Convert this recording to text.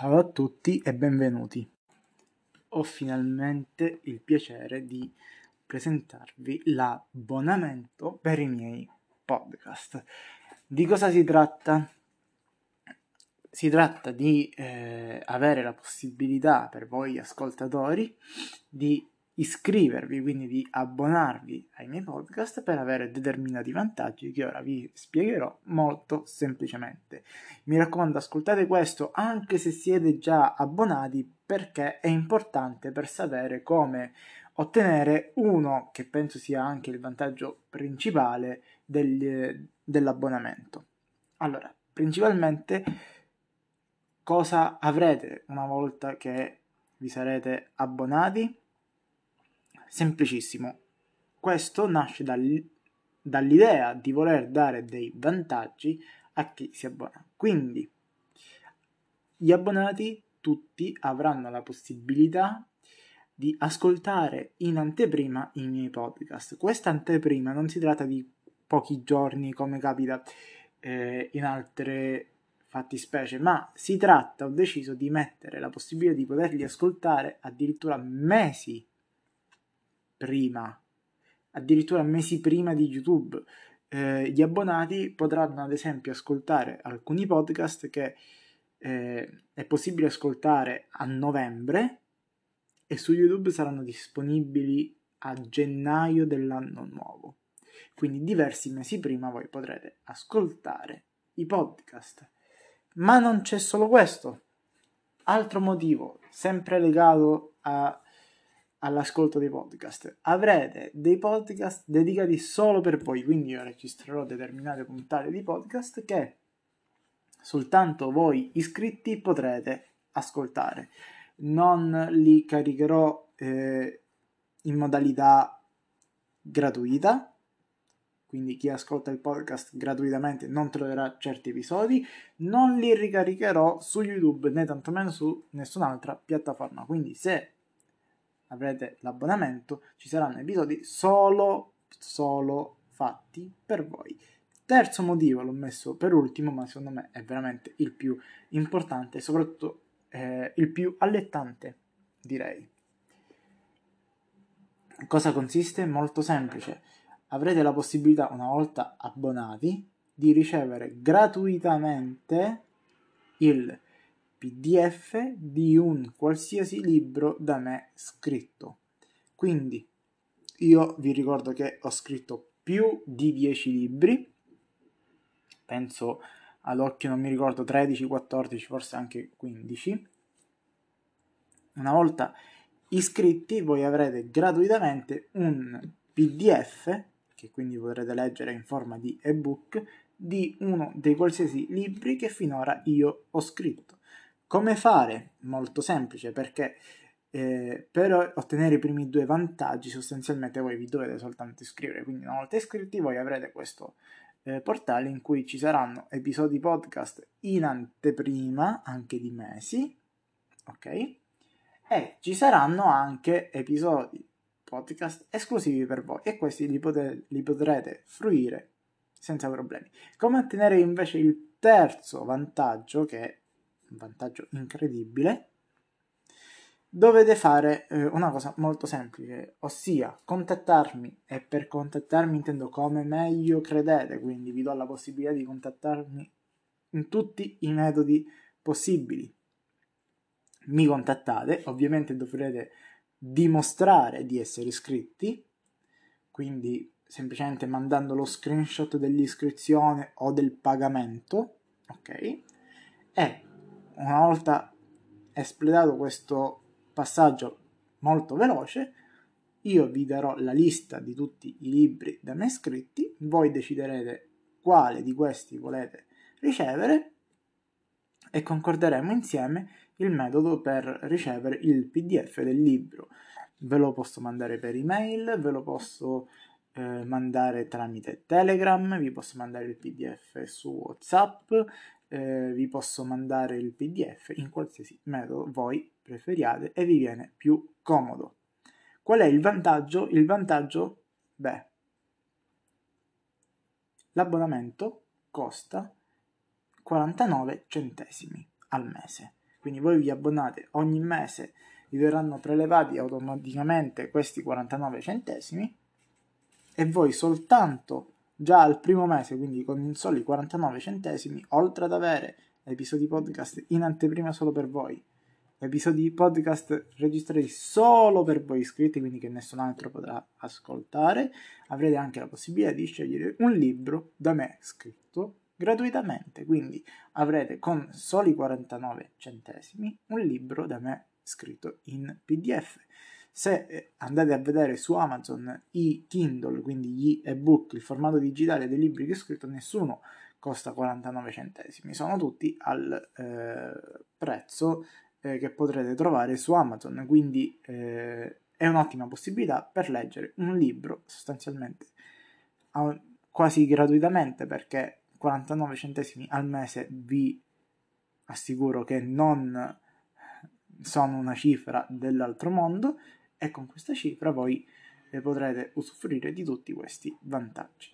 Ciao a tutti e benvenuti. Ho finalmente il piacere di presentarvi l'abbonamento per i miei podcast. Di cosa si tratta? Si tratta di eh, avere la possibilità per voi ascoltatori di iscrivervi, quindi di abbonarvi ai miei podcast per avere determinati vantaggi che ora vi spiegherò molto semplicemente. Mi raccomando, ascoltate questo anche se siete già abbonati perché è importante per sapere come ottenere uno che penso sia anche il vantaggio principale del, dell'abbonamento. Allora, principalmente cosa avrete una volta che vi sarete abbonati? Semplicissimo. Questo nasce dall'idea di voler dare dei vantaggi a chi si abbona. Quindi gli abbonati tutti avranno la possibilità di ascoltare in anteprima i miei podcast. Questa anteprima non si tratta di pochi giorni come capita eh, in altre fattispecie, ma si tratta, ho deciso di mettere la possibilità di poterli ascoltare addirittura mesi prima, addirittura mesi prima di YouTube. Eh, gli abbonati potranno ad esempio ascoltare alcuni podcast che eh, è possibile ascoltare a novembre e su YouTube saranno disponibili a gennaio dell'anno nuovo. Quindi diversi mesi prima voi potrete ascoltare i podcast. Ma non c'è solo questo. Altro motivo, sempre legato a all'ascolto dei podcast. Avrete dei podcast dedicati solo per voi, quindi io registrerò determinate puntate di podcast che soltanto voi iscritti potrete ascoltare. Non li caricherò eh, in modalità gratuita, quindi chi ascolta il podcast gratuitamente non troverà certi episodi, non li ricaricherò su YouTube né tantomeno su nessun'altra piattaforma. Quindi se avrete l'abbonamento, ci saranno episodi solo, solo fatti per voi. Terzo motivo, l'ho messo per ultimo, ma secondo me è veramente il più importante soprattutto eh, il più allettante, direi. Cosa consiste? Molto semplice. Avrete la possibilità, una volta abbonati, di ricevere gratuitamente il PDF di un qualsiasi libro da me scritto. Quindi io vi ricordo che ho scritto più di 10 libri, penso ad occhio non mi ricordo 13, 14, forse anche 15. Una volta iscritti voi avrete gratuitamente un PDF che quindi potrete leggere in forma di ebook di uno dei qualsiasi libri che finora io ho scritto. Come fare? Molto semplice perché eh, per ottenere i primi due vantaggi sostanzialmente voi vi dovete soltanto iscrivere, quindi una volta iscritti voi avrete questo eh, portale in cui ci saranno episodi podcast in anteprima anche di mesi, ok? E ci saranno anche episodi podcast esclusivi per voi e questi li, potete, li potrete fruire senza problemi. Come ottenere invece il terzo vantaggio che un vantaggio incredibile, dovete fare eh, una cosa molto semplice, ossia contattarmi e per contattarmi intendo come meglio credete, quindi vi do la possibilità di contattarmi in tutti i metodi possibili. Mi contattate, ovviamente dovrete dimostrare di essere iscritti, quindi semplicemente mandando lo screenshot dell'iscrizione o del pagamento, ok? E una volta espletato questo passaggio molto veloce, io vi darò la lista di tutti i libri da me scritti, voi deciderete quale di questi volete ricevere e concorderemo insieme il metodo per ricevere il PDF del libro. Ve lo posso mandare per email, ve lo posso eh, mandare tramite Telegram, vi posso mandare il PDF su WhatsApp, eh, vi posso mandare il PDF in qualsiasi metodo voi preferiate e vi viene più comodo. Qual è il vantaggio? Il vantaggio, beh, l'abbonamento costa 49 centesimi al mese. Quindi voi vi abbonate ogni mese, vi verranno prelevati automaticamente questi 49 centesimi e voi soltanto già al primo mese, quindi con soli 49 centesimi, oltre ad avere episodi podcast in anteprima solo per voi, episodi podcast registrati solo per voi iscritti, quindi che nessun altro potrà ascoltare, avrete anche la possibilità di scegliere un libro da me scritto gratuitamente, quindi avrete con soli 49 centesimi un libro da me scritto in PDF. Se eh, andate a vedere su Amazon i Kindle, quindi gli ebook, il formato digitale dei libri che ho scritto, nessuno costa 49 centesimi, sono tutti al eh, prezzo eh, che potrete trovare su Amazon, quindi eh, è un'ottima possibilità per leggere un libro sostanzialmente quasi gratuitamente perché 49 centesimi al mese vi assicuro che non sono una cifra dell'altro mondo e con questa cifra voi potrete usufruire di tutti questi vantaggi.